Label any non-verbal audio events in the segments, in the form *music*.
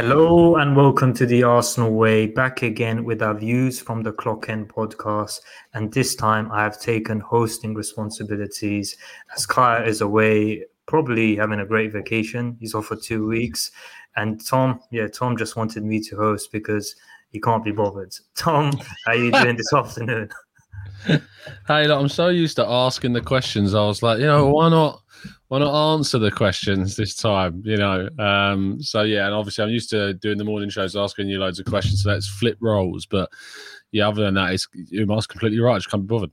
Hello and welcome to the Arsenal Way. Back again with our views from the Clock End podcast. And this time I have taken hosting responsibilities as Kaya is away, probably having a great vacation. He's off for two weeks. And Tom, yeah, Tom just wanted me to host because he can't be bothered. Tom, how are you doing this *laughs* afternoon? Hey, look, I'm so used to asking the questions. I was like, you know, why not? Why not answer the questions this time? You know, um, so yeah, and obviously I'm used to doing the morning shows, asking you loads of questions. So let's flip roles. But yeah, other than that, it's Umar's completely right. I just can't be bothered.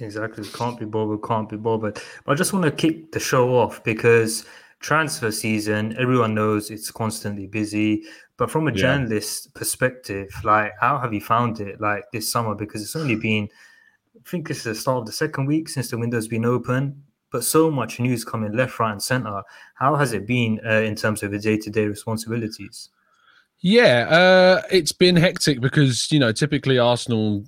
Exactly, can't be bothered, can't be bothered. But I just want to kick the show off because transfer season, everyone knows it's constantly busy. But from a Yeah. journalist perspective, like how have you found it like this summer? Because it's only been, I think it's the start of the second week since the window's been open. But so much news coming left, right, and center. How has it been uh, in terms of your day-to-day responsibilities? Yeah, uh, it's been hectic because you know typically Arsenal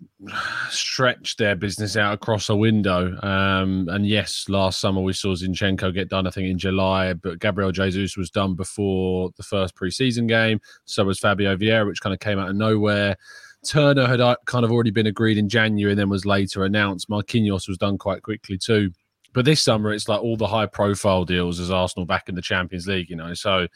stretch their business out across a window. Um, and yes, last summer we saw Zinchenko get done, I think in July, but Gabriel Jesus was done before the first preseason game. So was Fabio Vieira, which kind of came out of nowhere. Turner had uh, kind of already been agreed in January and then was later announced. Marquinhos was done quite quickly too. But this summer, it's like all the high profile deals as Arsenal back in the Champions League, you know. So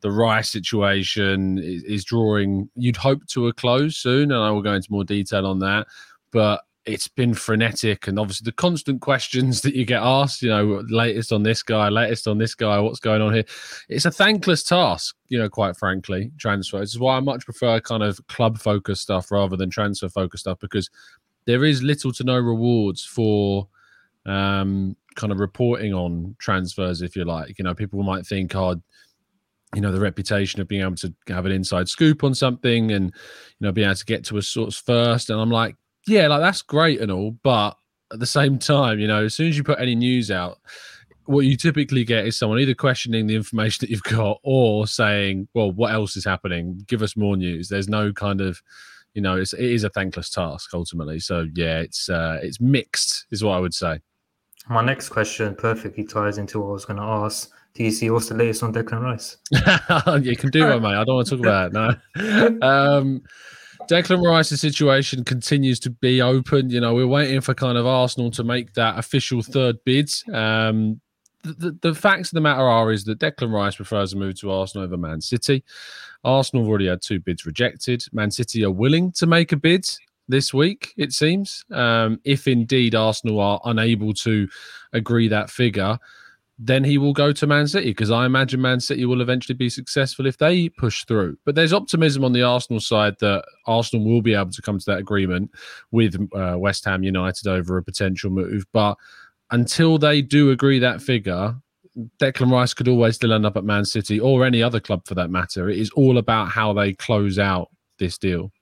the Rice situation is, is drawing, you'd hope, to a close soon. And I will go into more detail on that. But it's been frenetic. And obviously, the constant questions *laughs* that you get asked, you know, latest on this guy, latest on this guy, what's going on here? It's a thankless task, you know, quite frankly, transfer. This is why I much prefer kind of club focused stuff rather than transfer focused stuff because there is little to no rewards for um, kind of reporting on transfers, if you like. You know, people might think, oh, you know, the reputation of being able to have an inside scoop on something and, you know, being able to get to a source first. And I'm like, yeah, like that's great and all. But at the same time, you know, as soon as you put any news out, what you typically get is someone either questioning the information *laughs* that you've got or saying, well, what else is happening? Give us more news. There's no kind of, you know, it's, it is a thankless task ultimately. So yeah, it's uh, it's mixed, is what I would say. My next question perfectly ties into what I was going to ask. Do you see what's the latest on Declan Rice? *laughs* you can do one, mate. I don't want to talk about it. No. *laughs* Um, Declan Rice's situation continues to be open. You know, we're waiting for kind of Arsenal to make that official third bid. Um, the, the, the facts of the matter are is that Declan Rice prefers a move to Arsenal over Man City. Arsenal have already had two bids rejected. Man City are willing to make a bid this week, it seems. Um, if indeed Arsenal are unable to agree that figure, then he will go to Man City because I imagine Man City will eventually be successful if they push through. But there's optimism on the Arsenal side that Arsenal will be able to come to that agreement with uh, West Ham United over a potential move. But until they do agree that figure, Declan Rice could always still end up at Man City or any other club for that matter. It is all about how they close out this deal.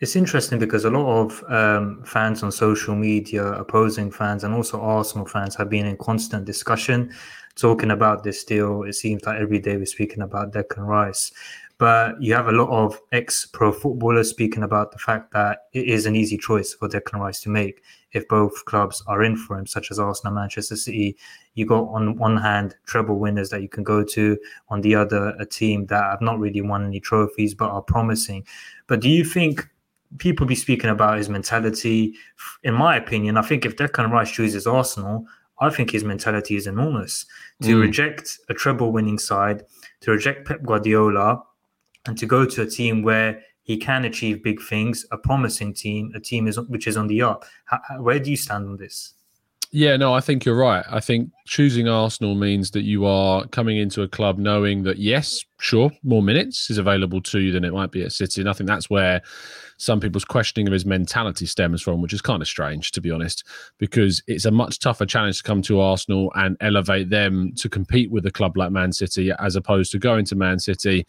It's interesting because a lot of um, fans on social media, opposing fans, and also Arsenal fans have been in constant discussion talking about this deal. It seems like every day we're speaking about Declan Rice. But you have a lot of ex pro footballers speaking about the fact that it is an easy choice for Declan Rice to make if both clubs are in for him, such as Arsenal, Manchester City. You got on one hand treble winners that you can go to, on the other, a team that have not really won any trophies but are promising. But do you think people be speaking about his mentality. In my opinion, I think if Declan Rice chooses Arsenal, I think his mentality is enormous. To mm. reject a treble winning side, to reject Pep Guardiola, and to go to a team where he can achieve big things, a promising team, a team is which is on the up. How, how, where do you stand on this? Yeah, no, I think you're right. I think choosing Arsenal means that you are coming into a club knowing that yes, sure, more minutes is available to you than it might be at City. And I think that's where some people's questioning of his mentality stems from, which is kind of strange, to be honest, because it's a much tougher challenge to come to Arsenal and elevate them to compete with a club like Man City as opposed to going to Man City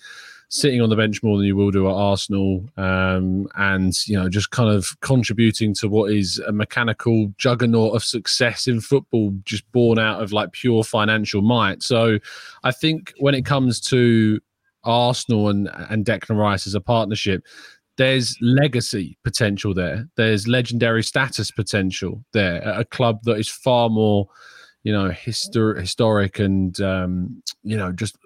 sitting on the bench more than you will do at Arsenal, um, and you know just kind of contributing to what is a mechanical juggernaut of success in football, just born out of like pure financial might. So, I think when it comes to Arsenal and and Declan Rice as a partnership, there's legacy potential there. There's legendary status potential there. A club that is far more you know, histor- historic and um, you know just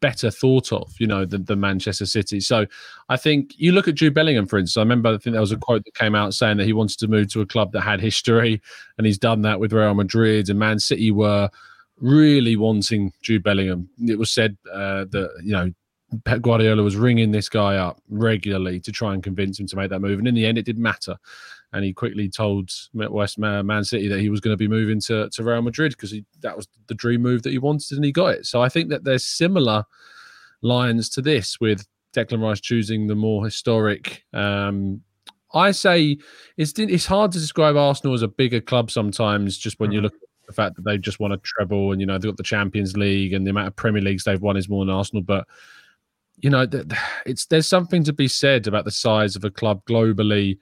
better thought of, you know, than, than Manchester City. So I think you look at Jude Bellingham, for instance. I remember I think there was a quote that came out saying that he wanted to move to a club that had history, and he's done that with Real Madrid and Man City were really wanting Jude Bellingham. It was said uh, that you know Pep Guardiola was ringing this guy up regularly to try and convince him to make that move, and in the end, it didn't matter and he quickly told West Man City that he was going to be moving to, to Real Madrid because that was the dream move that he wanted, and he got it. So I think that there's similar lines to this with Declan Rice choosing the more historic. Um, I say it's it's hard to describe Arsenal as a bigger club sometimes, just when mm-hmm. you look at the fact that they just won a treble and you know they've got the Champions League and the amount of Premier Leagues they've won is more than Arsenal, but you know, it's there's something to be said about the size of a club globally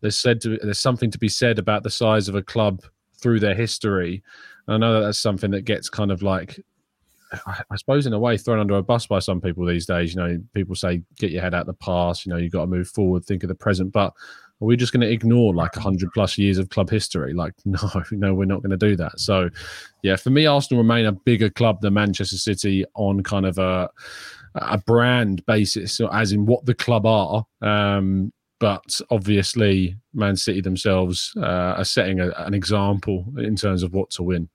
there's said to there's something to be said about the size of a club through their history. And I know that that's something that gets kind of like I suppose in a way thrown under a bus by some people these days. You know, people say get your head out the past. You know, you've got to move forward, think of the present. But are we just going to ignore like hundred plus years of club history? Like, *laughs* no, no, we're not going to do that. So, yeah, for me, Arsenal remain a bigger club than Manchester City on kind of a a brand basis, as in what the club are. Um, but obviously Man City themselves uh, are setting a, an example in terms of what to win.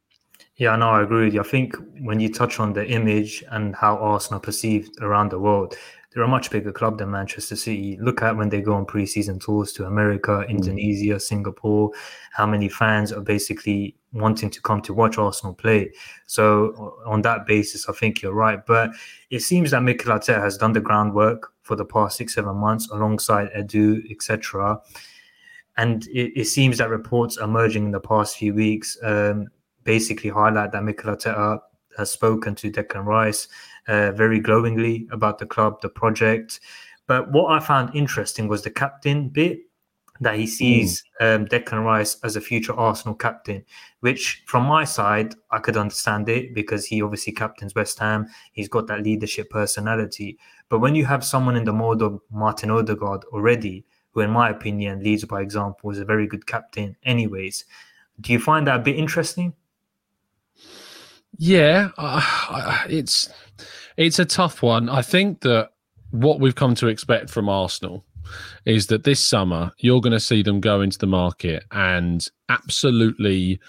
Yeah, no, I agree with you. I think when you touch on the image and how Arsenal perceived around the world, they're a much bigger club than Manchester City. Look at when they go on preseason tours to America, mm. Indonesia, Singapore, how many fans are basically wanting to come to watch Arsenal play. So on that basis, I think you're right. But it seems that Mikel Arteta has done the groundwork for the past six, seven months alongside Edu, etc. And it, it, seems that reports emerging in the past few weeks um, basically highlight that Mikel Arteta has spoken to Declan Rice uh, very glowingly about the club, the project. But what I found interesting was the captain bit that he sees mm. um, Declan Rice as a future Arsenal captain, which from my side, I could understand it because he obviously captains West Ham. He's got that leadership personality. But when you have someone in the mode of Martin Odegaard already, who in my opinion leads by example, is a very good captain anyways, do you find that a bit interesting? Yeah, uh, it's it's a tough one. I think that what we've come to expect from Arsenal is that this summer you're going to see them go into the market and absolutely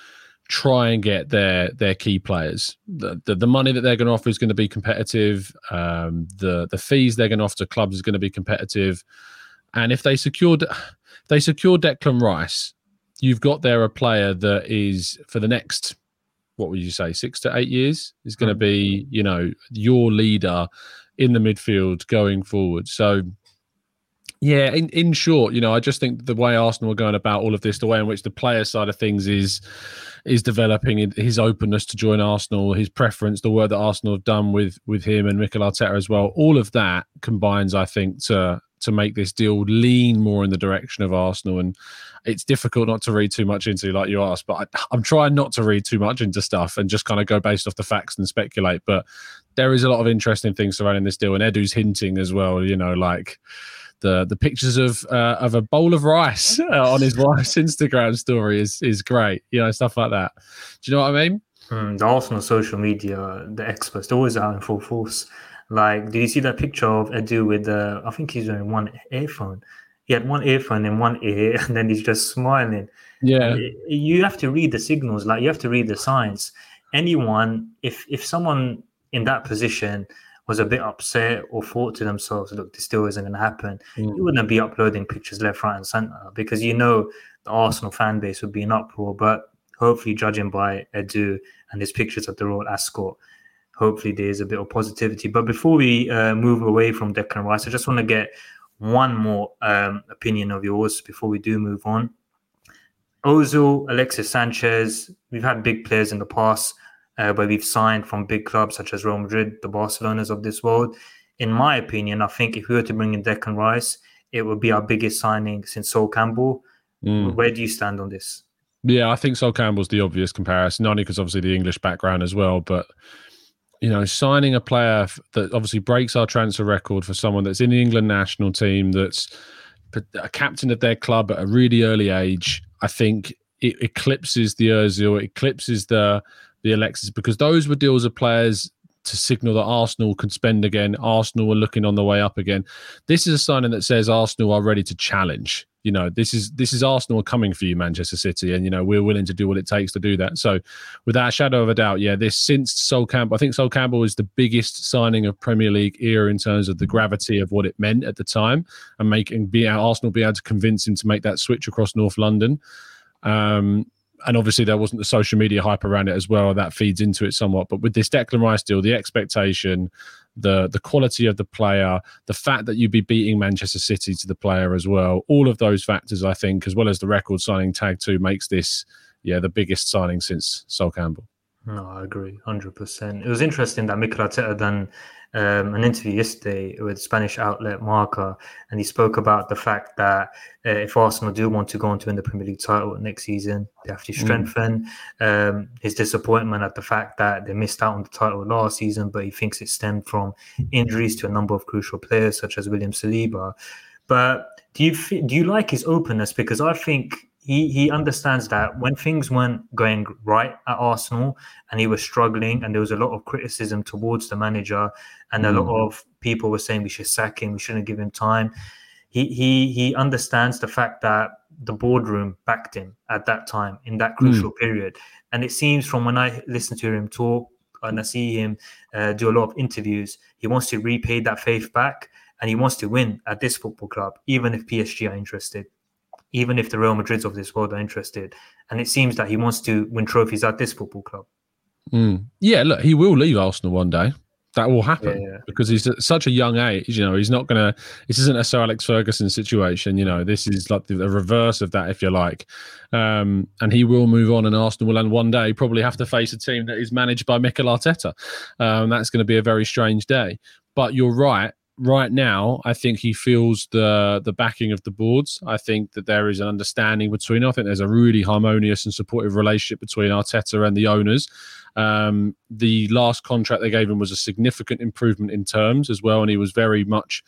try and get their their key players. The, the, the money that they're going to offer is going to be competitive. Um, the the fees they're going to offer to clubs is going to be competitive. And if they secured if they secure Declan Rice, you've got there a player that is for the next what would you say six to eight years is going to be mm. you know your leader in the midfield going forward. So yeah, in, in short, you know, I just think the way Arsenal are going about all of this, the way in which the player side of things is is developing, his openness to join Arsenal, his preference, the work that Arsenal have done with with him and Mikel Arteta as well, all of that combines, I think, to to make this deal lean more in the direction of Arsenal. And it's difficult not to read too much into, like you asked, but I, I'm trying not to read too much into stuff and just kind of go based off the facts and speculate. But there is a lot of interesting things surrounding this deal, and Edu's hinting as well. You know, like the the pictures of uh, of a bowl of rice *laughs* uh, on his wife's Instagram story is is great. You know, stuff like that. Do you know what I mean? Mm, the Arsenal social media, the experts, they're always out in full force. Like, did you see that picture of Edu with the? I think he's wearing one earphone. He had one earphone in one ear, *laughs* and then he's just smiling. Yeah, you have to read the signals, like you have to read the signs. Anyone, if if someone in that position was a bit upset or thought to themselves, look, this still isn't going to happen, mm. you wouldn't be uploading pictures left, right, and center because you know the Arsenal fan base would be in uproar. But hopefully, judging by Edu and his pictures at the Royal Ascot, hopefully there's a bit of positivity. But before we uh, move away from Declan Rice, I just want to get one more um, opinion of yours before we do move on. Ozil, Alexis Sanchez, we've had big players in the past uh, where we've signed from big clubs such as Real Madrid, the Barcelonas of this world. In my opinion, I think if we were to bring in Declan Rice, it would be our biggest signing since Sol Campbell. Mm. Where do you stand on this? Yeah, I think Sol Campbell's the obvious comparison, not only because obviously the English background as well, but you know, signing a player that obviously breaks our transfer record for someone that's in the England national team, that's a captain of their club at a really early age, I think it eclipses the Özil, it eclipses the the Alexis, because those were deals of players to signal that Arsenal could spend again. Arsenal are looking on the way up again. This is a signing that says Arsenal are ready to challenge. You know, this is this is Arsenal coming for you, Manchester City, and you know we're willing to do what it takes to do that. So, without a shadow of a doubt, yeah, this since Sol Campbell, I think Sol Campbell is the biggest signing of Premier League era in terms of the gravity of what it meant at the time, and making be Arsenal be able to convince him to make that switch across North London. Um, and obviously there wasn't the social media hype around it as well. That feeds into it somewhat. But with this Declan Rice deal, the expectation, the the quality of the player, the fact that you'd be beating Manchester City to the player as well, all of those factors, I think, as well as the record signing tag two, makes this yeah the biggest signing since Sol Campbell. No, I agree, hundred percent. It was interesting that Mikel Arteta then um, an interview yesterday with Spanish outlet Marca, and he spoke about the fact that uh, if Arsenal do want to go on to win the Premier League title next season, they have to mm. strengthen. Mm. Um, his disappointment at the fact that they missed out on the title last season, but he thinks it stemmed from injuries to a number of crucial players such as William Saliba. But do you do you like his openness? Because I think he he understands that when things weren't going right at Arsenal and he was struggling and there was a lot of criticism towards the manager and mm. a lot mm. of people were saying we should sack him, we shouldn't give him time. He he he understands the fact that the boardroom backed him at that time in that crucial mm. period. And it seems from when I listen to him talk and I see him uh, do a lot of interviews, he wants to repay that faith back and he wants to win at this football club, even if PSG are interested even if the Real Madrids of this world are interested. And it seems that he wants to win trophies at this football club. Mm. Yeah, look, he will leave Arsenal one day. That will happen yeah, because he's at such a young age. You know, he's not going to. This isn't a Sir Alex Ferguson situation. You know, this is like the, the reverse of that, if you like. Um, and he will move on, and Arsenal will, and one day probably have to face a team that is managed by Mikel Arteta. Um, that's going to be a very strange day. But you're right right now, I think he feels the the backing of the boards. I think that there is an understanding between. I think there's a really harmonious and supportive relationship between Arteta and the owners. Um, the last contract they gave him was a significant improvement in terms as well, and he was very much,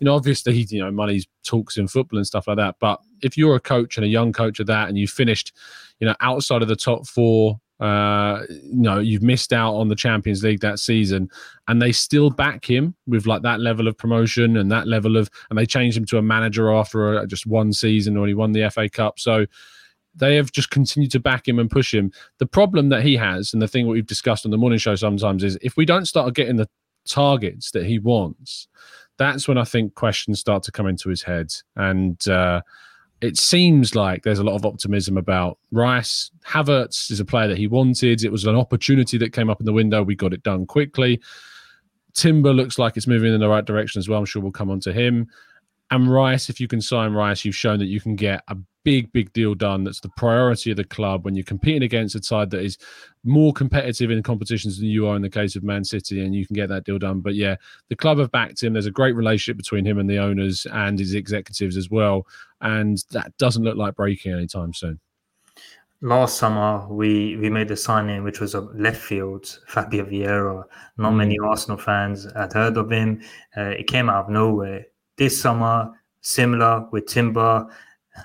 you know, obviously, you know, money talks in football and stuff like that. But if you're a coach and a young coach of that, and you finished, you know, outside of the top four uh, you know, you've missed out on the Champions League that season, and they still back him with like that level of promotion and that level of, and they changed him to a manager after a, just one season when he won the FA Cup. So they have just continued to back him and push him. The problem that he has, and the thing we've discussed on the morning show sometimes, is if we don't start getting the targets that he wants, that's when I think questions start to come into his head. And uh, it seems like there's a lot of optimism about Rice. Havertz is a player that he wanted. It was an opportunity that came up in the window. We got it done quickly. Timber looks like it's moving in the right direction as well. I'm sure we'll come on to him. And Rice, if you can sign Rice, you've shown that you can get a big, big deal done. That's the priority of the club when you're competing against a side that is more competitive in competitions than you are in the case of Man City, and you can get that deal done. But yeah, the club have backed him. There's a great relationship between him and the owners and his executives as well. And that doesn't look like breaking anytime soon. Last summer, we we made a signing which was a left field, Fabio Vieira. Not mm. many Arsenal fans had heard of him. Uh, it came out of nowhere. This summer, similar with Timber,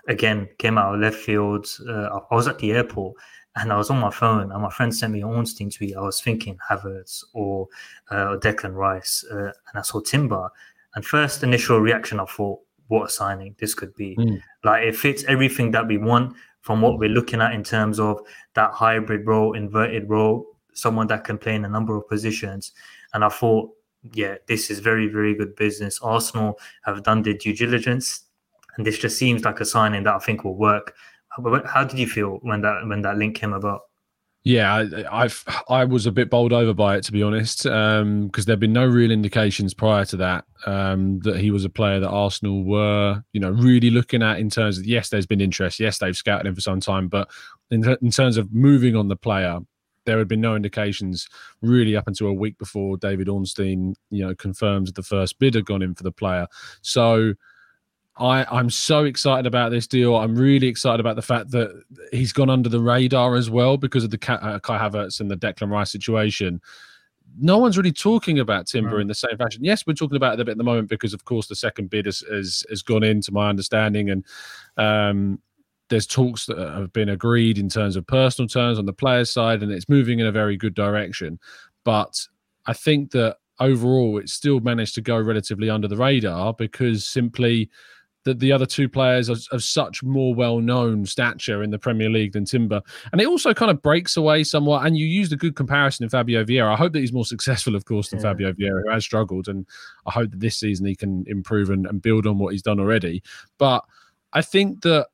again came out of left field. Uh, I was at the airport and I was on my phone, and my friend sent me an Ornstein tweet. I was thinking Havertz or uh, Declan Rice, uh, and I saw Timber. And first initial reaction, I thought, what a signing this could be. Mm. Like it fits everything that we want from what we're looking at in terms of that hybrid role, inverted role, someone that can play in a number of positions. And I thought, yeah, this is very, very good business. Arsenal have done their due diligence, and this just seems like a signing that I think will work. How did you feel when that when that link came about? Yeah, I, I've I was a bit bowled over by it to be honest, because um, there'd been no real indications prior to that um, that he was a player that Arsenal were, you know, really looking at in terms of yes, there's been interest, yes, they've scouted him for some time, but in, in terms of moving on the player, there had been no indications really up until a week before David Ornstein, you know, confirmed the first bid had gone in for the player. So I, I'm so excited about this deal. I'm really excited about the fact that he's gone under the radar as well because of the uh, Kai Havertz and the Declan Rice situation. No one's really talking about Timber right. in the same fashion. Yes, we're talking about it a bit at the moment because, of course, the second bid has has, has gone in, to my understanding, and um, there's talks that have been agreed in terms of personal terms on the players' side, and it's moving in a very good direction. But I think that overall, it's still managed to go relatively under the radar because simply that the other two players are of such more well-known stature in the Premier League than Timber, and it also kind of breaks away somewhat. And you used a good comparison in Fabio Vieira. I hope that he's more *laughs* successful, of course, than yeah. Fabio Vieira, who has struggled, and I hope that this season he can improve and, and build on what he's done already. But I think that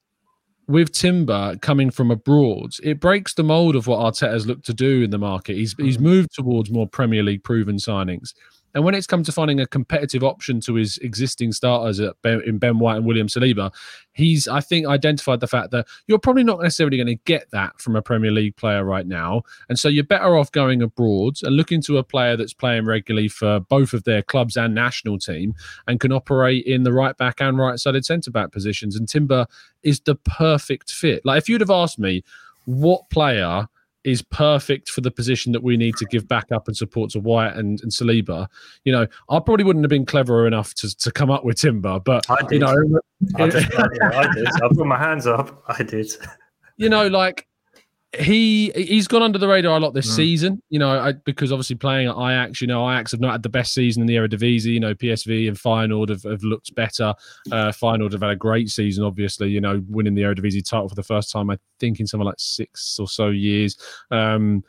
with Timber coming from abroad, it breaks the mold of what Arteta's looked to do in the market. He's he's mm. moved towards more Premier League proven signings. And when it's come to finding a competitive option to his existing starters ben, in Ben White and William Saliba, he's, I think, identified the fact that you're probably not necessarily going to get that from a Premier League player right now. And so you're better off going abroad and looking to a player that's playing regularly for both of their clubs and national team and can operate in the right back and right sided centre back positions. And Timber is the perfect fit. Like, if you'd have asked me, what player is perfect for the position that we need to give back up and support to White and, and Saliba. You know, I probably wouldn't have been clever enough to, to come up with Timber, but I did. you know, I, just, I did. I put my hands up. I did. You know, like he he's gone under the radar a lot this mm. season, you know, I, because obviously playing at Ajax, you know, Ajax have not had the best season in the Eredivisie. You know, PSV and Feyenoord have, have looked better. Uh, Feyenoord have had a great season, obviously. You know, winning the Eredivisie title for the first time, I think, in something like six or so years. Um,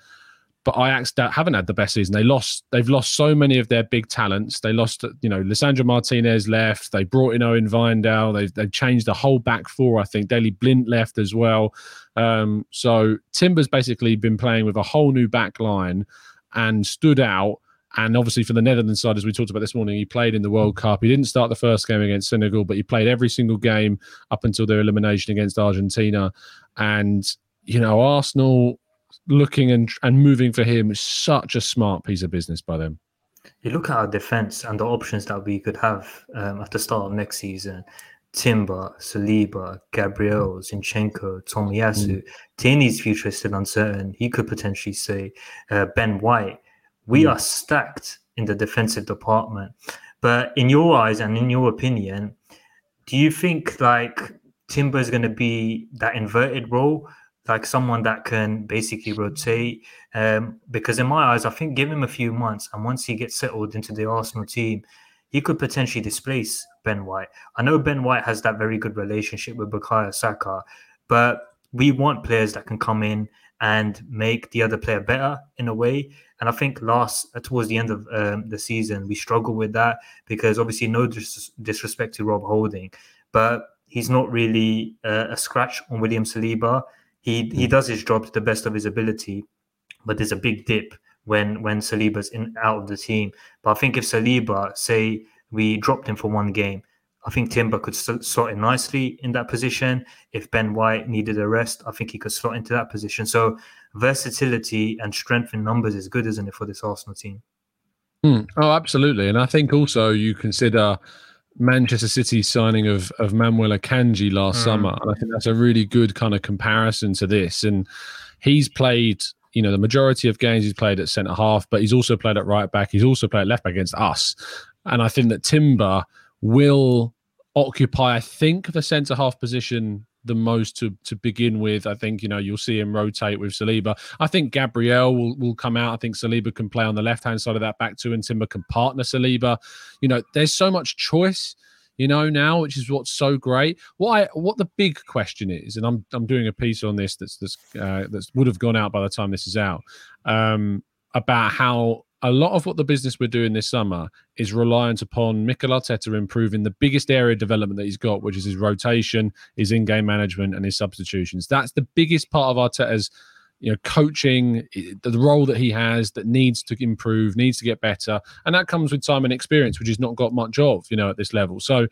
but Ajax haven't had the best season. They lost. They've lost so many of their big talents. They lost. You know, Lisandro Martinez left. They brought in Owen Wijndal. They've they've changed the whole back four. I think Daley Blind left as well. Um, so Timber's basically been playing with a whole new back line and stood out. And obviously, for the Netherlands side, as we talked about this morning, he played in the World Cup. He didn't start the first game against Senegal, but he played every single game up until their elimination against Argentina. And you know, Arsenal looking and and moving for him is such a smart piece of business by them. You look at our defense and the options that we could have um, at the start of next season. Timber, Saliba, Gabriel, Zinchenko, Tomiyasu. Mm. Tierney's future is still uncertain. He could potentially say uh, Ben White. We mm. are stacked in the defensive department. But in your eyes and in your opinion, do you think like Timber is going to be that inverted role like someone that can basically rotate. Um, because in my eyes, I think give him a few months, and once he gets settled into the Arsenal team, he could potentially displace Ben White. I know Ben White has that very good relationship with Bukayo Saka, but we want players that can come in and make the other player better in a way. And I think last uh, towards the end of um, the season, we struggled with that because obviously no dis- disrespect to Rob Holding, but he's not really uh, a scratch on William Saliba. He he hmm. does his job to the best of his ability, but there's a big dip when when Saliba's in out of the team. But I think if Saliba, say we dropped him for one game, I think Timber could slot in nicely in that position. If Ben White needed a rest, I think he could slot into that position. So versatility and strength in numbers is good, isn't it, for this Arsenal team? Mm. Oh, absolutely. And I think also you consider Manchester City signing of of Manuel Akanji last mm. summer, and I think that's a really good kind of comparison to this. And he's played, you know, the majority of games he's played at centre half, but he's also played at right back. He's also played left back against us, and I think that Timber will occupy, I think, the centre half position the most to to begin with. I think you know you'll see him rotate with Saliba. I think Gabriel will will come out. I think Saliba can play on the left hand side of that back two, and Timber can partner Saliba. You know, there's so much choice. you know, now, which is what's so great. What I, what the big question is, and I'm I'm doing a piece on this that's that's uh, that's would have gone out by the time this is out, um, about how a lot of what the business we're doing this summer is reliant upon Mikel Arteta improving the biggest area of development that he's got, which is his rotation, his in-game management, and his substitutions. That's the biggest part of Arteta's you know coaching the role that he has that needs to improve needs to get better and that comes with time and experience which he's not got much of you know at this level so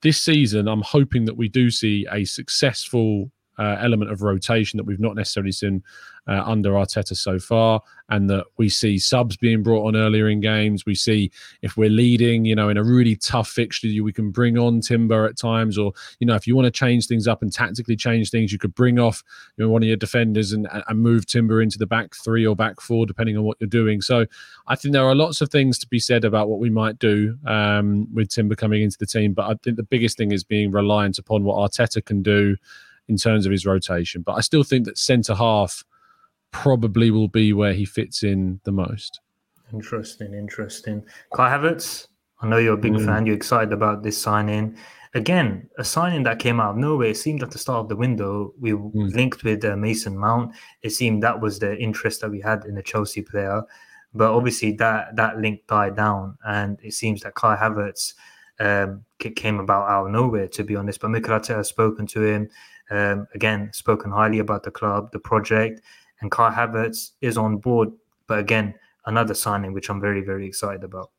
this season i'm hoping that we do see a successful uh, element of rotation that we've not necessarily seen uh, under Arteta so far, and that we see subs being brought on earlier in games. We see if we're leading, you know, in a really tough fixture, we can bring on Timber at times, or you know, if you want to change things up and tactically change things, you could bring off you know one of your defenders and, and move Timber into the back three or back four, depending on what you're doing. So I think there are lots of things to be said about what we might do um, with Timber coming into the team, but I think the biggest thing is being reliant upon what Arteta can do in terms of his rotation. But I still think that centre half probably will be where he fits in the most. Interesting, interesting. Kai Havertz, I know you're a big mm. fan. You're excited about this signing. Again, a signing that came out of nowhere. It seemed at the start of the window, we mm. linked with uh, Mason Mount. It seemed that was the interest that we had in the Chelsea player. But obviously, that that link died down, and it seems that Kai Havertz um, came about out of nowhere, to be honest. But Mikel Arteta has spoken to him um, again, spoken highly about the club, the project, and Kai Havertz is on board. But again, another signing which I'm very, very excited about.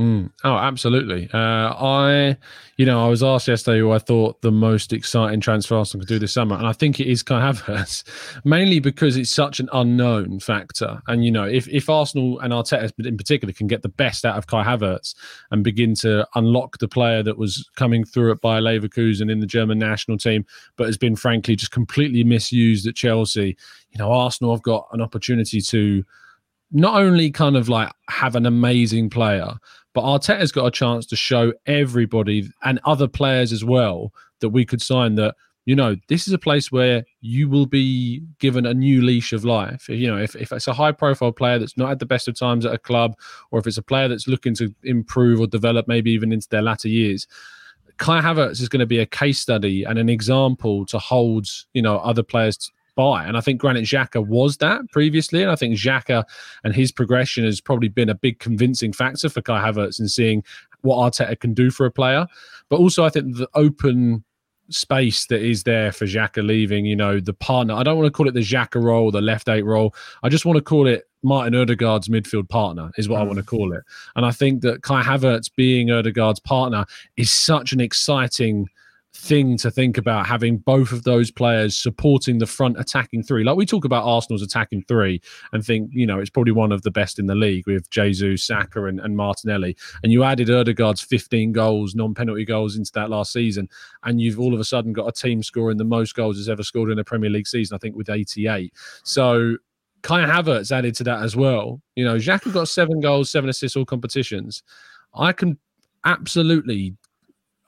Mm. Oh, absolutely. Uh, I, you know, I was asked yesterday who I thought the most exciting transfer Arsenal could do this summer, and I think it is Kai Havertz, *laughs* mainly because it's such an unknown factor. And you know, if if Arsenal and Arteta in particular can get the best out of Kai Havertz and begin to unlock the player that was coming through at Bayer Leverkusen in the German national team, but has been frankly just completely misused at Chelsea, you know, Arsenal have got an opportunity to not only kind of like have an amazing player, but Arteta's got a chance to show everybody and other players as well that we could sign that you know this is a place where you will be given a new leash of life. You know if, if it's a high profile player that's not at the best of times at a club or if it's a player that's looking to improve or develop maybe even into their latter years Kai Havertz is going to be a case study and an example to hold, you know, other players by. And I think Granit Xhaka was that previously. And I think Xhaka and his progression has probably been a big convincing factor for Kai Havertz in seeing what Arteta can do for a player. But also, I think the open space that is there for Xhaka leaving, you know, the partner. I don't want to call it the Xhaka role, the left eight role. I just want to call it Martin Odegaard's midfield partner is what mm. I want to call it. And I think that Kai Havertz being Odegaard's partner is such an exciting thing to think about having both of those players supporting the front attacking three. Like we talk about Arsenal's attacking three and think, you know, it's probably one of the best in the league with Jesus, Saka, and, and Martinelli. And you added Odegaard's 15 goals, non penalty goals into that last season. And you've all of a sudden got a team scoring the most goals has ever scored in a Premier League season, I think, with 88. So Kai Havertz added to that as well. You know, Xhaka got seven goals, seven assists, all competitions. I can absolutely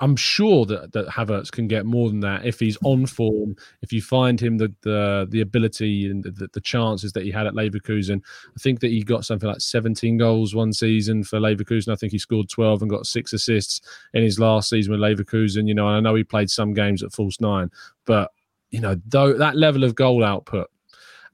I'm sure that that Havertz can get more than that if he's on form. If you find him the the, the ability and the, the chances that he had at Leverkusen, I think that he got something like 17 goals one season for Leverkusen. I think he scored 12 and got six assists in his last season with Leverkusen. You know, I know he played some games at false nine, but you know, though that level of goal output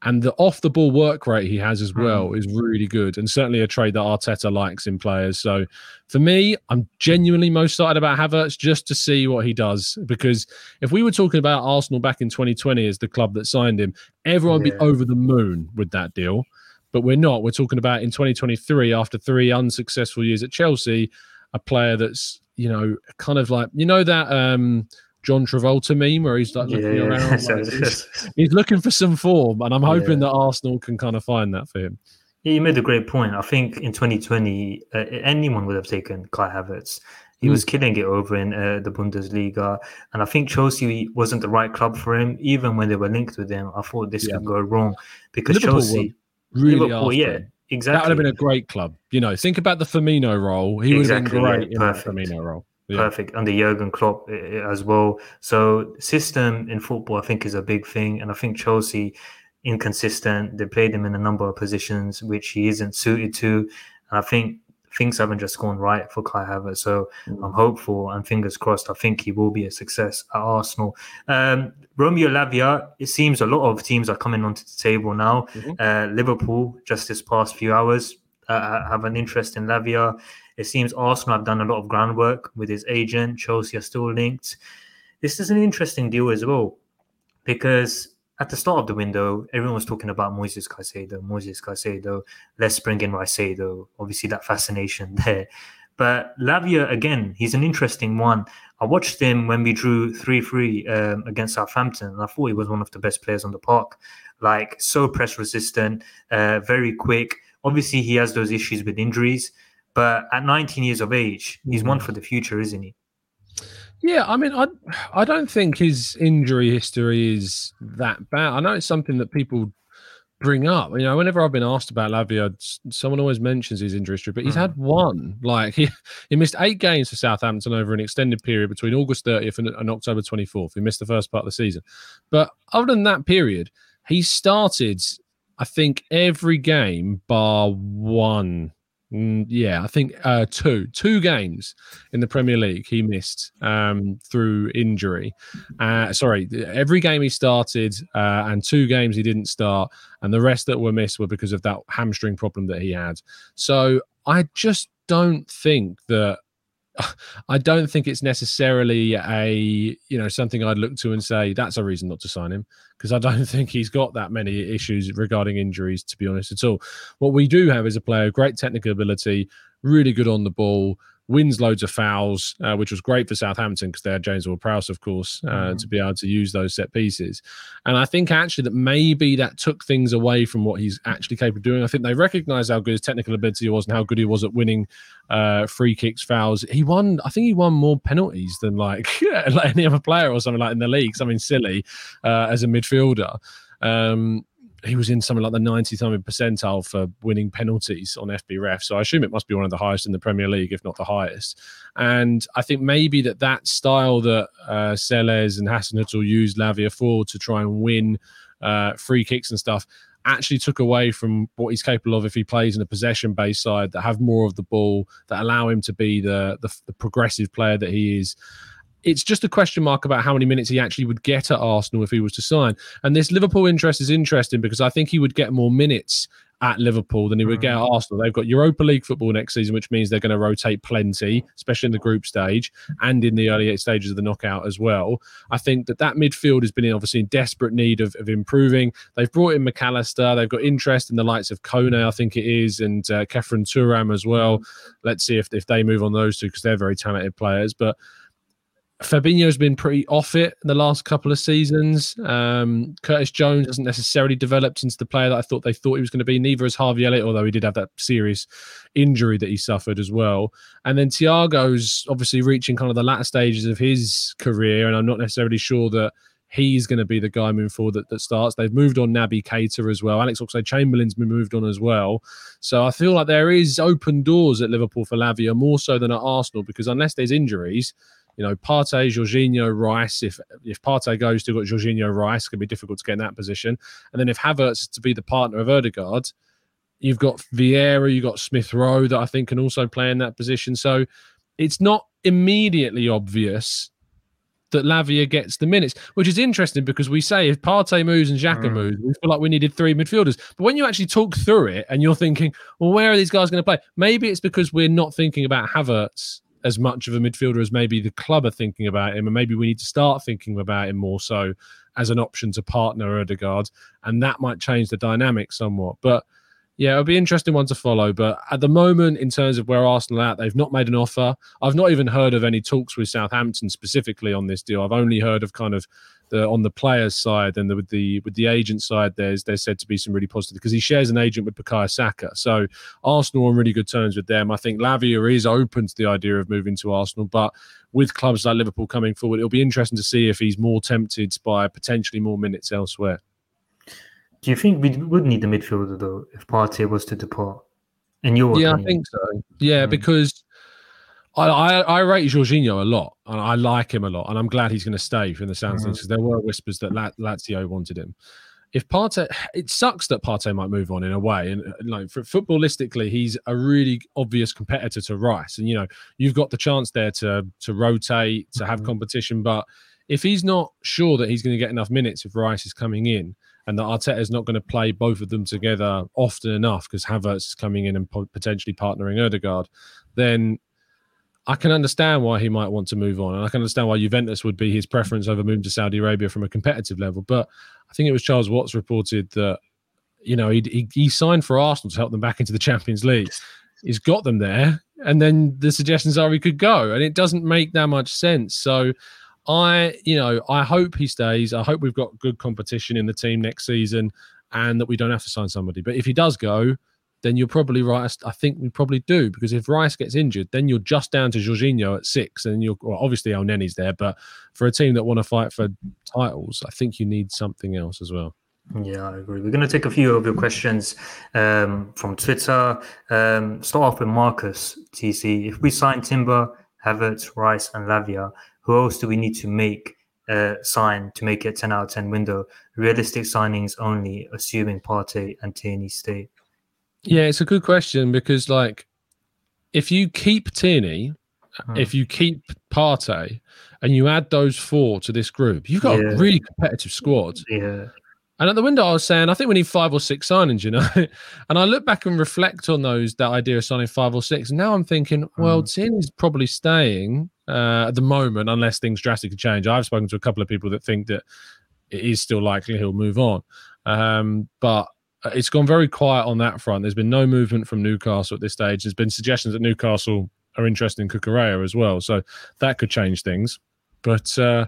and the off the ball work rate he has as hmm. well mm. is really good, and certainly a trade that Arteta likes in players. So for me, I'm genuinely most excited about Havertz just to see what he does. Because if we were talking about Arsenal back in 2020 as the club that signed him, everyone would yeah. be over the moon with that deal. But we're not. We're talking about in 2023, after three unsuccessful years at Chelsea, a player that's you know kind of like you know that. um John Travolta meme where he's like looking yeah, around. *laughs* Like he's, he's, looking for some form, and I'm hoping yeah. that Arsenal can kind of find that for him. Yeah, you made a great point. I think in 2020, uh, anyone would have taken Kai Havertz. He mm. was killing it over in uh, the Bundesliga, and I think Chelsea wasn't the right club for him. Even when they were linked with him, I thought this yeah. could go wrong because Liverpool Chelsea, really Liverpool, yeah, exactly. That would have been a great club. You know, think about the Firmino role. He exactly, would have been great in the Firmino role yeah. perfect under Jurgen Klopp as well. So system in football, I think, is a big thing, and I think Chelsea inconsistent. They played him in a number of positions which he isn't suited to, and I think things haven't just gone right for Kai Havertz. So mm. I'm hopeful and fingers crossed. I think he will be a success at Arsenal. Um, Romeo Lavia, it seems a lot of teams are coming onto the table now. Mm-hmm. Uh, Liverpool, just this past few hours, uh, have an interest in Lavia. It seems Arsenal have done a lot of groundwork with his agent. Chelsea are still linked. This is an interesting deal as well because at the start of the window, everyone was talking about Moises Caicedo, Moises Caicedo. Let's bring in Caicedo. Obviously, that fascination *laughs* there. But Lavia, again, he's an interesting one. I watched him when we drew 3 3 um, against Southampton, and I thought he was one of the best players on the park. Like, so press resistant, uh, very quick. Obviously, he has those issues with injuries, but at 19 years of age, he's one for the future, isn't he? Yeah, I mean, I I don't think his injury history is that bad. I know it's something that people bring up. You know, whenever I've been asked about Lavia, someone always mentions his injury history, but he's mm. had one. Like he, he missed eight games for Southampton over an extended period between August 30th and, and October 24th. He missed the first part of the season. But other than that period, he started, I think, every game bar one Mm, yeah, I think uh, two two games in the Premier League he missed um, through injury. Uh, sorry, every game he started uh, and two games he didn't start, and the rest that were missed were because of that hamstring problem that he had. So I just don't think that *sighs* I don't think it's necessarily a you know something I'd look to and say that's a reason not to sign him because I don't *laughs* think he's got that many issues regarding injuries to be honest at all. What we do have is a player great technical ability, really good on the ball, wins loads of fouls, uh, which was great for Southampton because they had James Ward-Prowse, of course, uh, mm. to be able to use those set pieces. And I think actually that maybe that took things away from what he's actually capable of doing. I think they recognised how good his technical ability was and how good he was at winning uh, free kicks, fouls. He won, I think he won more penalties than like, *laughs* like any other player or something like in the league, something silly uh, as a midfielder. Um, he was in something like the 90th percentile for winning penalties on FBref. So I assume it must be one of the highest in the Premier League, if not the highest. And I think maybe that that style that uh, Sellés and Hasenhüttl used Lavia for to try and win uh, free kicks and stuff actually took away from what he's capable of if he plays in a possession based side that have more of the ball that allow him to be the, the, the progressive player that he is it's just a question mark about how many minutes he actually would get at Arsenal if he was to sign. And this Liverpool interest is interesting because I think he would get more minutes at Liverpool than he would get at mm. Arsenal. They've got Europa League football next season, which means they're going to rotate plenty, especially in the group stage and in the early stages of the knockout as well. I think that that midfield has been obviously in desperate need of, of improving. They've brought in Mac Allister. They've got interest in the likes of Kone, I think it is, and uh, Khéphren Thuram as well. Let's see if, if they move on those two because they're very talented players. But Fabinho's been pretty off it in the last couple of seasons. Um, Curtis Jones hasn't necessarily developed into the player that I thought they thought he was going to be. Neither has Harvey Elliott, although he did have that serious injury that he suffered as well. And then Thiago's obviously reaching kind of the latter stages of his career, and I'm not necessarily sure that he's going to be the guy moving forward that, that starts. They've moved on Naby Keita as well. Alex Oxlade Chamberlain's been moved on as well. So I feel like there is open doors at Liverpool for Lavia more so than at Arsenal because unless there's injuries, you know, Partey, Jorginho, Rice. If if Partey goes, to got Jorginho, Rice. Can be difficult to get in that position. And then if Havertz to be the partner of Odegaard, you've got Vieira, you've got Smith Rowe that I think can also play in that position. So it's not immediately obvious that Lavia gets the minutes, which is interesting because we say if Partey moves and Xhaka mm. moves, we feel like we needed three midfielders. But when you actually talk through it and you're thinking, well, where are these guys going to play? Maybe it's because we're not thinking about Havertz as much of a midfielder as maybe the club are thinking about him, and maybe we need to start thinking about him more so as an option to partner Odegaard, and that might change the dynamic somewhat. But yeah, it'll be interesting one to follow. But at the moment, in terms of where Arsenal are at, they've not made an offer. I've not even heard of any talks with Southampton specifically on this deal. I've only heard of kind of the on the players side and the, with the with the agent side, there's there's said to be some really positive because he shares an agent with Bukayo Saka. So Arsenal on really good terms with them. I think Lavia is open to the idea of moving to Arsenal, but with clubs like Liverpool coming forward, it'll be interesting to see if he's more tempted by potentially more minutes elsewhere. Do you think we would need a midfielder though if Partey was to depart? In your yeah, opinion? I think so. Yeah, mm. because I, I, I rate Jorginho a lot, and I like him a lot, and I'm glad he's going to stay from the sounds mm-hmm. because there were whispers that Lazio wanted him. if Partey, it sucks that Partey might move on in a way, and like for footballistically, he's a really obvious competitor to Rice, and you know you've got the chance there to to rotate, to have mm-hmm. competition, but if he's not sure that he's going to get enough minutes if Rice is coming in, and that Arteta is not going to play both of them together often enough because Havertz is coming in and potentially partnering Odegaard, then I can understand why he might want to move on, and I can understand why Juventus would be his preference over moving to Saudi Arabia from a competitive level. But I think it was Charles Watts reported that you know he, he, he signed for Arsenal to help them back into the Champions League. He's got them there, and then the suggestions are he could go, and it doesn't make that much sense. So I, you know, I hope he stays. I hope we've got good competition in the team next season, and that we don't have to sign somebody. But if he does go, then you're probably right. I think we probably do because if Rice gets injured, then you're just down to Jorginho at six, and you're well, obviously Elneny's there. But for a team that want to fight for titles, I think you need something else as well. Yeah, I agree. We're going to take a few of your questions um, from Twitter. Um, start off with Marcus TC. If we sign Timber, Havertz, Rice, and Lavia, who else do we need to make uh, sign to make it 10 out of 10 window? Realistic signings only, assuming Partey and Tierney stay. Yeah, it's a good question because, like, if you keep Tierney, hmm. if you keep Partey, and you add those four to this group, you've got yeah. a really competitive squad. Yeah. And at the window, I was saying, I think we need five or six signings, you know. *laughs* and I look back and reflect on those that idea of signing five or six. And now I'm thinking, well, mm. is probably staying uh, at the moment, unless things drastically change. I've spoken to a couple of people that think that it is still likely he'll move on. Um, but it's gone very quiet on that front. There's been no movement from Newcastle at this stage. There's been suggestions that Newcastle are interested in Cucurella as well. So that could change things. But uh,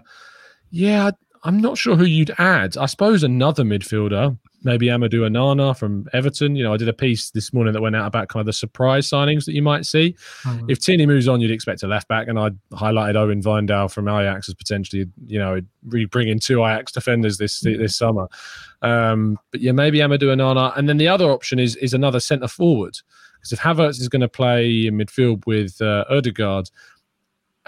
yeah, I'm not sure who you'd add. I suppose another midfielder, maybe Amadou Onana from Everton. You know, I did a piece this morning that went out about kind of the surprise signings that you might see. Mm-hmm. If Tierney moves on, you'd expect a left back, and I highlighted Owen Wijndal from Ajax as potentially, you know, really bringing two Ajax defenders this mm-hmm. this summer. Um, but yeah, maybe Amadou Onana, and then the other option is is another centre forward because if Havertz is going to play in midfield with uh, Odegaard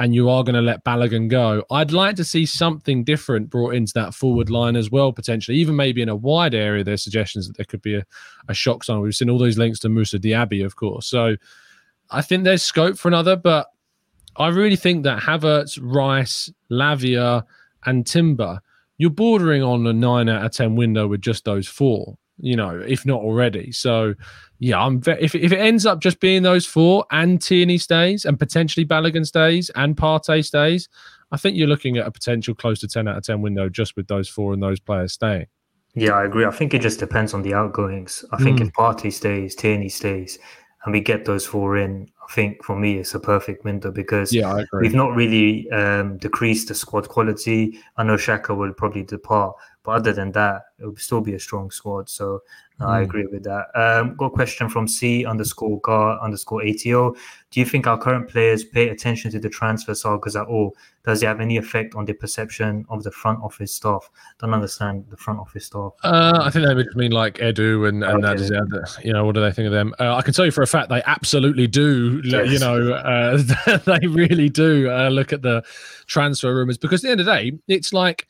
and you are going to let Balogun go, I'd like to see something different brought into that forward line as well, potentially, even maybe in a wide area. There's suggestions that there could be a, a shock sign. We've seen all those links to Moussa Diaby, of course. So I think there's scope for another, but I really think that Havertz, Rice, Lavia, and Timber, you're bordering on a nine out of 10 window with just those four you know, if not already. So, yeah, I'm ve- if if it ends up just being those four and Tierney stays and potentially Balogun stays and Partey stays, I think you're looking at a potential close to ten out of ten window just with those four and those players staying. Yeah, I agree. I think it just depends on the outgoings. I think mm. if Partey stays, Tierney stays, and we get those four in, think for me it's a perfect window because yeah, we've not really um, decreased the squad quality. I know Xhaka will probably depart, but other than that, it will still be a strong squad. So mm. I agree with that. Um, got a question from C underscore Gar underscore ATO. Do you think our current players pay attention to the transfer sagas at all? Does it have any effect on the perception of the front office staff? Don't understand the front office staff. Uh, I think they would mean like Edu and, and okay. that, you know, what do they think of them? Uh, I can tell you for a fact they absolutely do. You know, uh, *laughs* they really do uh, look at the transfer rumors because at the end of the day, it's like,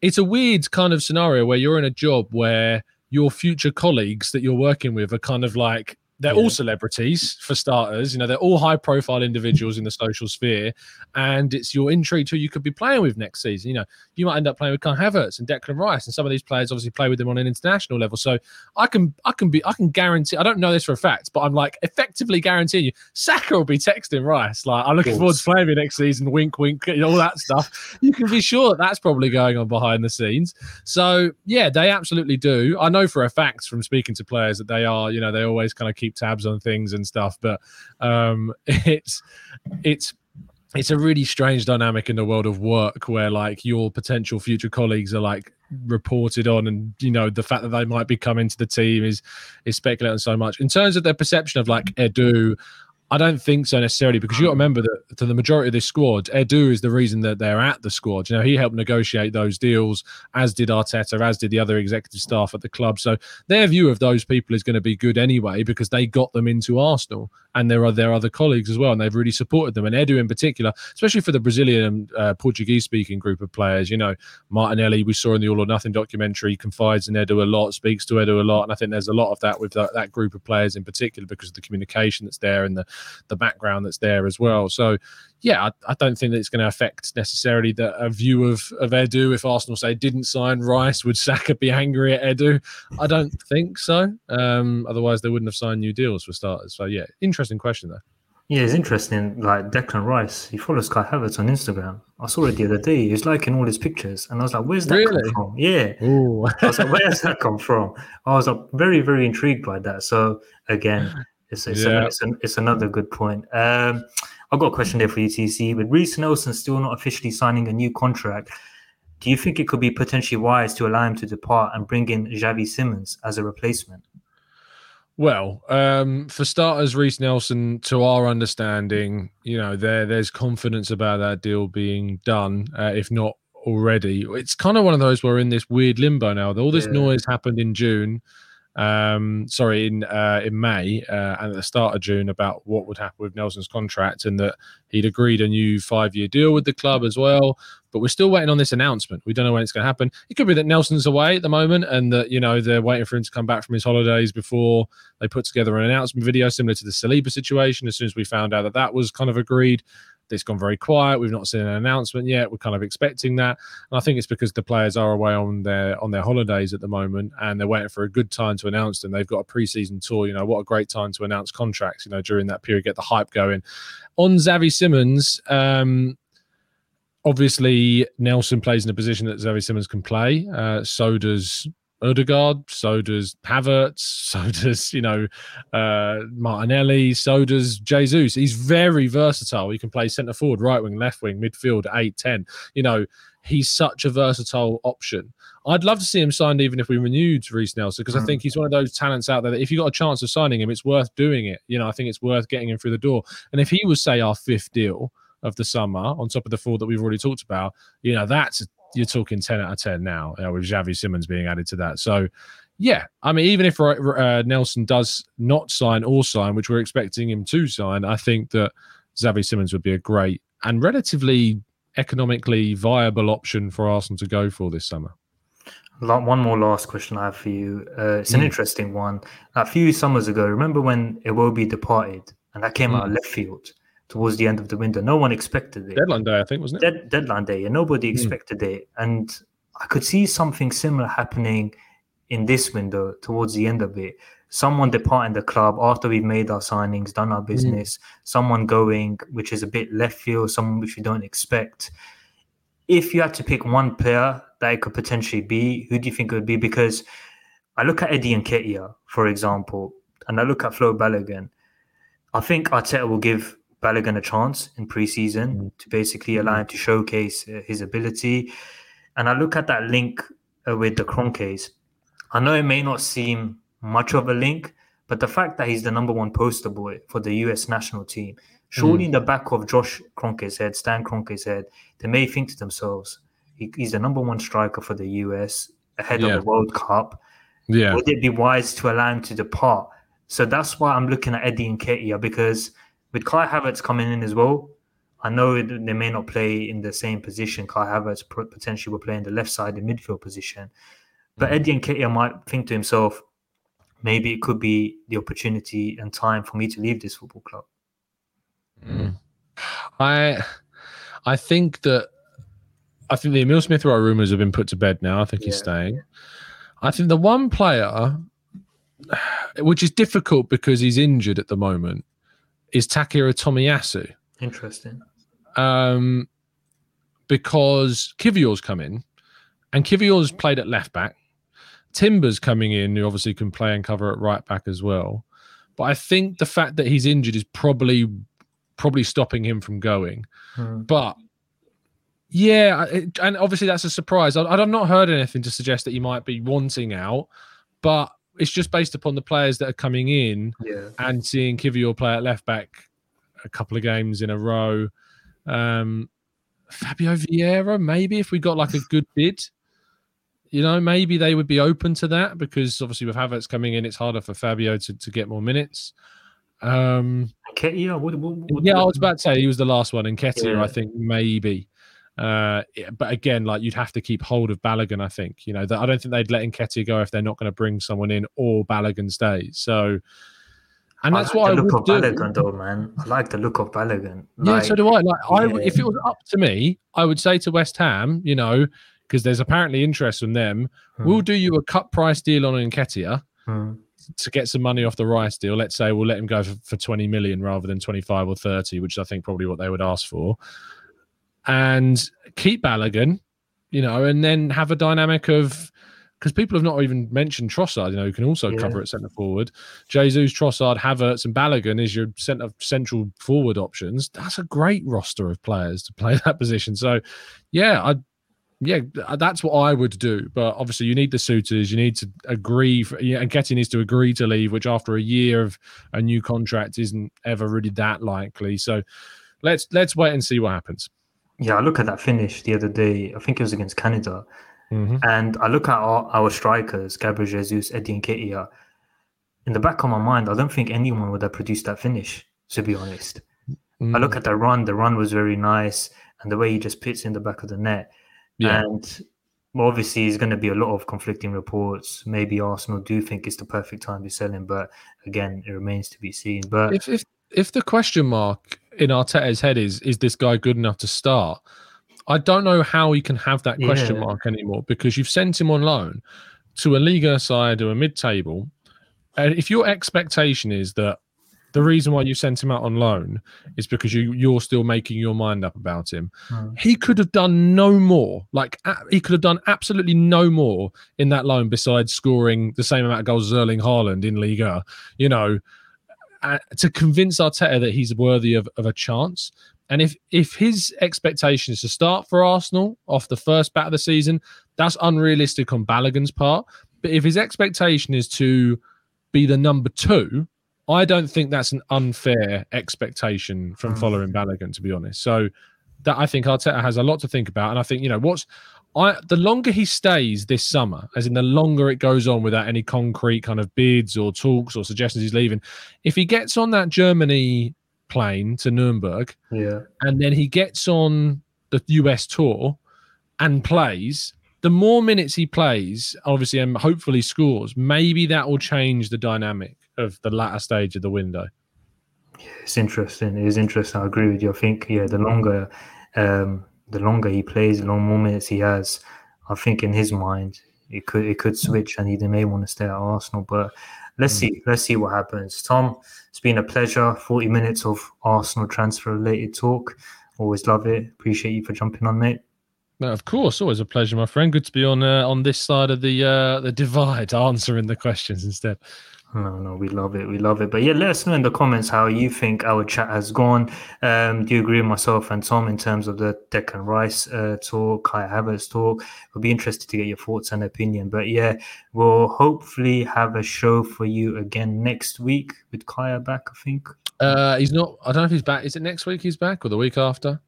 it's a weird kind of scenario where you're in a job where your future colleagues that you're working with are kind of like they're yeah. all celebrities for starters. You know, they're all high profile individuals in the social sphere, and it's your intrigue who you could be playing with next season. You know, you might end up playing with Kai Havertz and Declan Rice, and some of these players obviously play with them on an international level. So I can, I can be, I can guarantee. I don't know this for a fact, but I'm like effectively guaranteeing you, Saka will be texting Rice like, "I'm looking forward to playing you next season." Wink, wink, know, all that stuff. You can be sure that that's probably going on behind the scenes. So yeah, they absolutely do. I know for a fact from speaking to players that they are, you know, they always kind of keep keep tabs on things and stuff. But um, *laughs* it's it's it's a really strange dynamic in the world of work where like your potential future colleagues are like reported on and you know the fact that they might be coming to the team is is speculating so much in terms of their perception of like edu I don't think so necessarily because you got to remember that to the majority of this squad, Edu is the reason that they're at the squad. You know, he helped negotiate those deals, as did Arteta, as did the other executive staff at the club. So their view of those people is going to be good anyway because they got them into Arsenal and there are their other colleagues as well, and they've really supported them. And Edu in particular, especially for the Brazilian uh, Portuguese speaking group of players, you know, Martinelli we saw in the All or Nothing documentary confides in Edu a lot, speaks to Edu a lot, and I think there's a lot of that with that, that group of players in particular because of the communication that's there and the the background that's there as well. So, yeah, I, I don't think that it's going to affect necessarily the a view of of Edu. If Arsenal say didn't sign Rice, would Saka be angry at Edu? I don't think so. Um, otherwise, they wouldn't have signed new deals for starters. So, yeah, interesting question though. Yeah, it's interesting. Like Declan Rice, he follows Kai Havertz on Instagram. I saw it the other day. He was liking all his pictures, and I was like, "Where's that Really? come from?" Yeah. I was like, "Where's that come from?" I was like, very, very intrigued by that. So again, it's it's, Yeah. an, it's, an, it's another good point. Um, I've got a question there for you, TC. With Reiss Nelson still not officially signing a new contract, do you think it could be potentially wise to allow him to depart and bring in Xavi Simons as a replacement? Well, um, for starters, Reiss Nelson, to our understanding, you know, there there's confidence about that deal being done, uh, if not already. It's kind of one of those where we're in this weird limbo now. All this Yeah. noise happened in June, um, sorry, in uh, in May uh, and at the start of June about what would happen with Nelson's contract and that he'd agreed a new five year deal with the club as well. But we're still waiting on this announcement. We don't know when it's going to happen. It could be that Nelson's away at the moment and that, you know, they're waiting for him to come back from his holidays before they put together an announcement video similar to the Saliba situation. As soon as we found out that that was kind of agreed, it's gone very quiet. We've not seen an announcement yet. We're kind of expecting that. And I think it's because the players are away on their on their holidays at the moment and they're waiting for a good time to announce them. They've got a preseason tour. You know, what a great time to announce contracts, you know, during that period, get the hype going. On Xavi Simons, um, obviously Nelson plays in a position that Xavi Simons can play. Uh, so does Odegaard, so does Havertz, *laughs* so does, you know, uh, Martinelli, so does Jesus. He's very versatile. He can play centre forward, right wing, left wing, midfield, 8, 10. You know, he's such a versatile option. I'd love to see him signed even if we renewed Reiss Nelson because I Mm. think he's one of those talents out there that if you got a chance of signing him, it's worth doing it. You know, I think it's worth getting him through the door. And if he was, say, our fifth deal of the summer on top of the four that we've already talked about, you know, that's you're talking 10 out of 10 now know, with Xavi Simons being added to that. So, yeah, I mean, even if uh, Nelson does not sign or sign, which we're expecting him to sign, I think that Xavi Simons would be a great and relatively economically viable option for Arsenal to go for this summer. One more last question I have for you. Uh, it's an Mm. interesting one. A few summers ago, remember when Iwobi departed and that came out Mm. of left field towards the end of the window? No one expected it. Deadline day, I think, wasn't it? Dead, deadline day, and nobody Mm. expected it. And I could see something similar happening in this window towards the end of it. Someone departing the club after we've made our signings, done Mm. our business, someone going, which is a bit left field, someone which we don't expect. If you had to pick one player that it could potentially be, who do you think it would be? Because I look at Eddie Nketiah, for example, and I look at Flo Balogun. I think Arteta will give Balogun a chance in preseason Mm. to basically allow him to showcase uh, his ability. And I look at that link uh, with the Kroenkes. I know it may not seem much of a link, but the fact that he's the number one poster boy for the US national team, surely in the back of Josh Kroenke's head, Stan Kroenke's head, they may think to themselves, he, he's the number one striker for the US ahead Yeah. of the World Cup Yeah. would it be wise to allow him to depart? So that's why I'm looking at Eddie Nketiah because with Kai Havertz coming in as well, I know they may not play in the same position. Kai Havertz potentially will play in the left side, the midfield position. But Eddie Nketiah might think to himself, maybe it could be the opportunity and time for me to leave this football club. Mm. I I think that I think the Emil Smith Rowe rumours have been put to bed now. I think he's staying. I think the one player which is difficult because he's injured at the moment is Takehiro Tomiyasu. Interesting. Um because Kiwior's come in and Kiwior's played at left back. Timber's coming in, who obviously can play and cover at right back as well. But I think the fact that he's injured is probably probably stopping him from going. Hmm. But yeah, and obviously that's a surprise. I've not heard anything to suggest that he might be wanting out, but it's just based upon the players that are coming in Yeah. and seeing Kiwior play at left back a couple of games in a row. Um, Fabio Vieira, maybe if we got like a good *laughs* bid, you know, maybe they would be open to that because obviously with Havertz coming in, it's harder for Fabio to, to get more minutes. Um, Nketiah, what, what, what, yeah, I was about to say he was the last one, and Nketiah, Yeah. I think maybe. Uh, but again, like you'd have to keep hold of Balogun. I think you know that I don't think they'd let Nketiah go if they're not going to bring someone in or Balogun stays. So, and that's I like what I the look would of do. Balogun, though, man. I like the look of Balogun. Yeah, so do I. Like, I yeah. if it was up to me, I would say to West Ham, you know, because there's apparently interest from them. Hmm. We'll do you a cut price deal on Nketiah Hmm. to get some money off the Rice deal. Let's say we'll let him go for, for 20 million rather than 25 or 30, which I think probably what they would ask for. And keep Balogun, you know, and then have a dynamic of because people have not even mentioned Trossard, you know, who can also Yeah. cover at centre forward. Jesus, Trossard, Havertz, and Balogun is your centre central forward options. That's a great roster of players to play *laughs* that position. So, yeah, I yeah, that's what I would do. But obviously, you need the suitors. You need to agree, for, yeah, and Getty needs to agree to leave, which after a year of a new contract isn't ever really that likely. So let's let's wait and see what happens. Yeah, I look at that finish the other day. I think it was against Canada. Mhm. And I look at our, our strikers, Gabriel Jesus, Eddie and Nketiah. In the back of my mind, I don't think anyone would have produced that finish, to be honest. I look at the run. The run was very nice. And the way he just pits in the back of the net. Yeah. And obviously, there's going to be a lot of conflicting reports. Maybe Arsenal do think it's the perfect time to sell him. But again, it remains to be seen. But if if if the question mark in Arteta's head is is this guy good enough to start? I don't know how he can have that question Yeah. mark anymore because you've sent him on loan to a Liga side or a mid-table, and if your expectation is that the reason why you sent him out on loan is because you you're still making your mind up about him, Hmm. he could have done no more. Like he could have done absolutely no more in that loan besides scoring the same amount of goals as Erling Haaland in Liga. You know, uh, to convince Arteta that he's worthy of, of a chance. And if if his expectation is to start for Arsenal off the first bat of the season, that's unrealistic on Balogun's part. But if his expectation is to be the number two, I don't think that's an unfair expectation from Mm. following Balogun, to be honest. So that I think Arteta has a lot to think about. And I think, you know, what's I the longer he stays this summer, as in the longer it goes on without any concrete kind of bids or talks or suggestions he's leaving, if he gets on that Germany plane to Nuremberg yeah, and then he gets on the US tour and plays, the more minutes he plays, obviously, and hopefully scores, maybe that will change the dynamic of the latter stage of the window. it's interesting. It is interesting. I agree with you. I think yeah, the longer, um, the longer he plays, the long more minutes he has. I think in his mind, it could it could switch, and he may want to stay at Arsenal. But let's see, let's see what happens. Tom, it's been a pleasure. Forty minutes of Arsenal transfer related talk. Always love it. Appreciate you for jumping on, mate. No, of course, always a pleasure, my friend. Good to be on uh, on this side of the uh, the divide, *laughs* answering the questions instead. No, no, we love it. We love it. But yeah, let us know in the comments how you think our chat has gone. Um, do you agree with myself and Tom in terms of the Declan Rice uh, talk, Kai Havertz talk? We'll be interested to get your thoughts and opinion. But yeah, we'll hopefully have a show for you again next week with Kaya back, I think. Uh, he's not. I don't know if he's back. Is it next week he's back or the week after?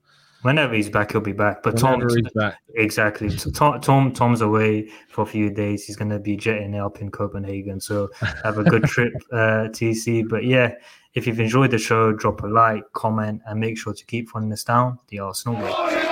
Whenever he's back, he'll be back. But Whenever Tom, he's back. exactly. Tom, Tom, Tom's away for a few days. He's going to be jetting up in Copenhagen. So *laughs* have a good trip, uh, TC. But yeah, if you've enjoyed the show, drop a like, comment, and make sure to keep following us down the Arsenal way.